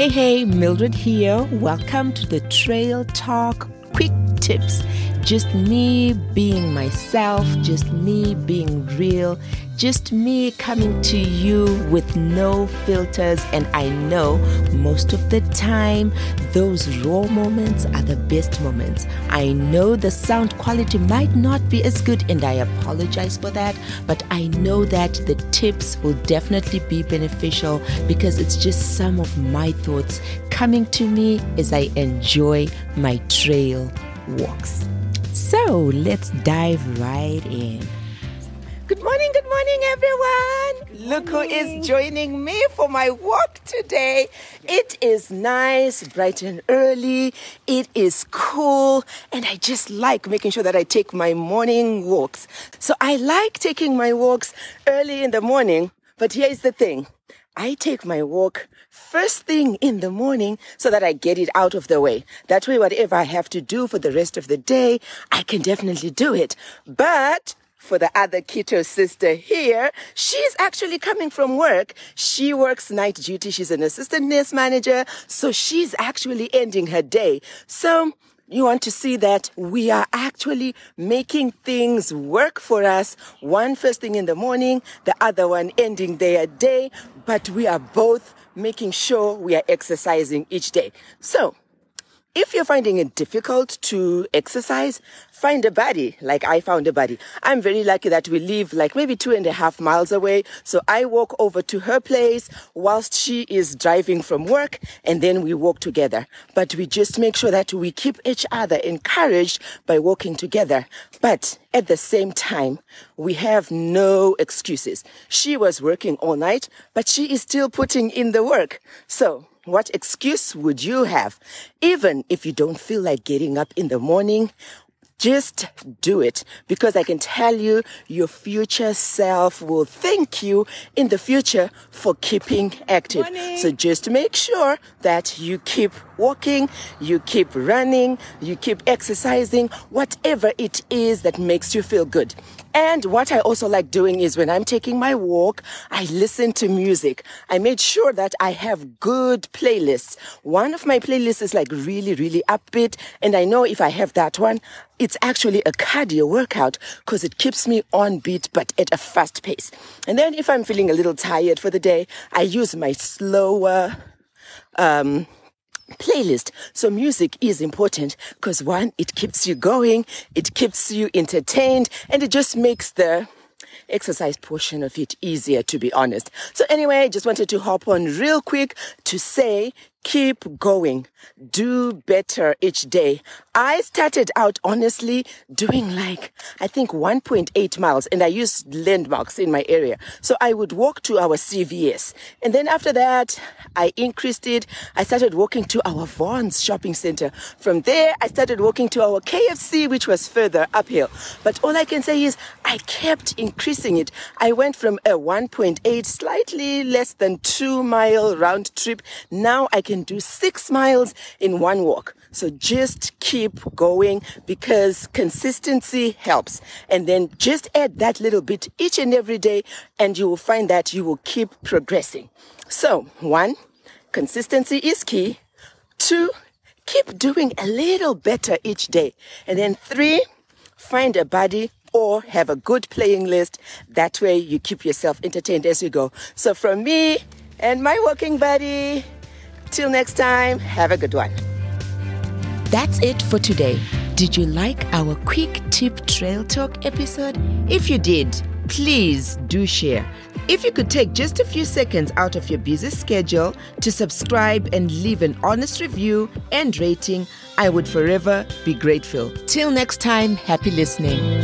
Hey, hey, Mildred here. Welcome to the Trail Talk Quick Tips. Just me being myself, just me being real, just me coming to you with no filters. And I know most of the time, those raw moments are the best moments. I know the sound quality might not be as good, and I apologize for that, but I know that the tips will definitely be beneficial because it's just some of my thoughts coming to me as I enjoy my trail walks. So let's dive right in. Good morning, good morning, everyone. Look who is joining me for my walk today. It is nice, bright and early. It is cool, and I just like making sure that I take my morning walks. So I like taking my walks early in the morning, but here's the thing. I take my walk first thing in the morning so that I get it out of the way. That way, whatever I have to do for the rest of the day, I can definitely do it. But for the other keto sister here, she's actually coming from work. She works night duty. She's an assistant nurse manager. So she's actually ending her day. So you want to see that we are actually making things work for us. One first thing in the morning, the other one ending their day, but we are both making sure we are exercising each day. So if you're finding it difficult to exercise, find a buddy like I found a buddy. I'm very lucky that we live like maybe two and a half miles away. So I walk over to her place whilst she is driving from work and then we walk together. But we just make sure that we keep each other encouraged by walking together. But at the same time, we have no excuses. She was working all night, but she is still putting in the work. So what excuse would you have? Even if you don't feel like getting up in the morning, just do it because I can tell you your future self will thank you in the future for keeping active. Morning. So just make sure that you keep walking, you keep running, you keep exercising, whatever it is that makes you feel good. And what I also like doing is when I'm taking my walk, I listen to music. I made sure that I have good playlists. One of my playlists is like really, really upbeat. And I know if I have that one, it's actually a cardio workout because it keeps me on beat, but at a fast pace. And then if I'm feeling a little tired for the day, I use my slower, um, playlist. So music is important because one, it keeps you going, it keeps you entertained, and it just makes the exercise portion of it easier, to be honest. So anyway, I just wanted to hop on real quick to say keep going. Do better each day. I started out honestly doing like, I think 1.8 miles and I used landmarks in my area. So I would walk to our CVS. And then after that, I increased it. I started walking to our Vons shopping center. From there, I started walking to our KFC, which was further uphill. But all I can say is I kept increasing it. I went from a 1.8, slightly less than two mile round trip. Now I can do six miles in one walk. So just keep going because consistency helps. And then just add that little bit each and every day and you will find that you will keep progressing. So one, consistency is key. Two, keep doing a little better each day. And then three, find a buddy or have a good playing list. That way you keep yourself entertained as you go. So from me and my walking buddy, Till next time, have a good one. That's it for today. Did you like our quick tip trail talk episode? If you did, please do share. If you could take just a few seconds out of your busy schedule to subscribe and leave an honest review and rating, I would forever be grateful. Till next time, happy listening.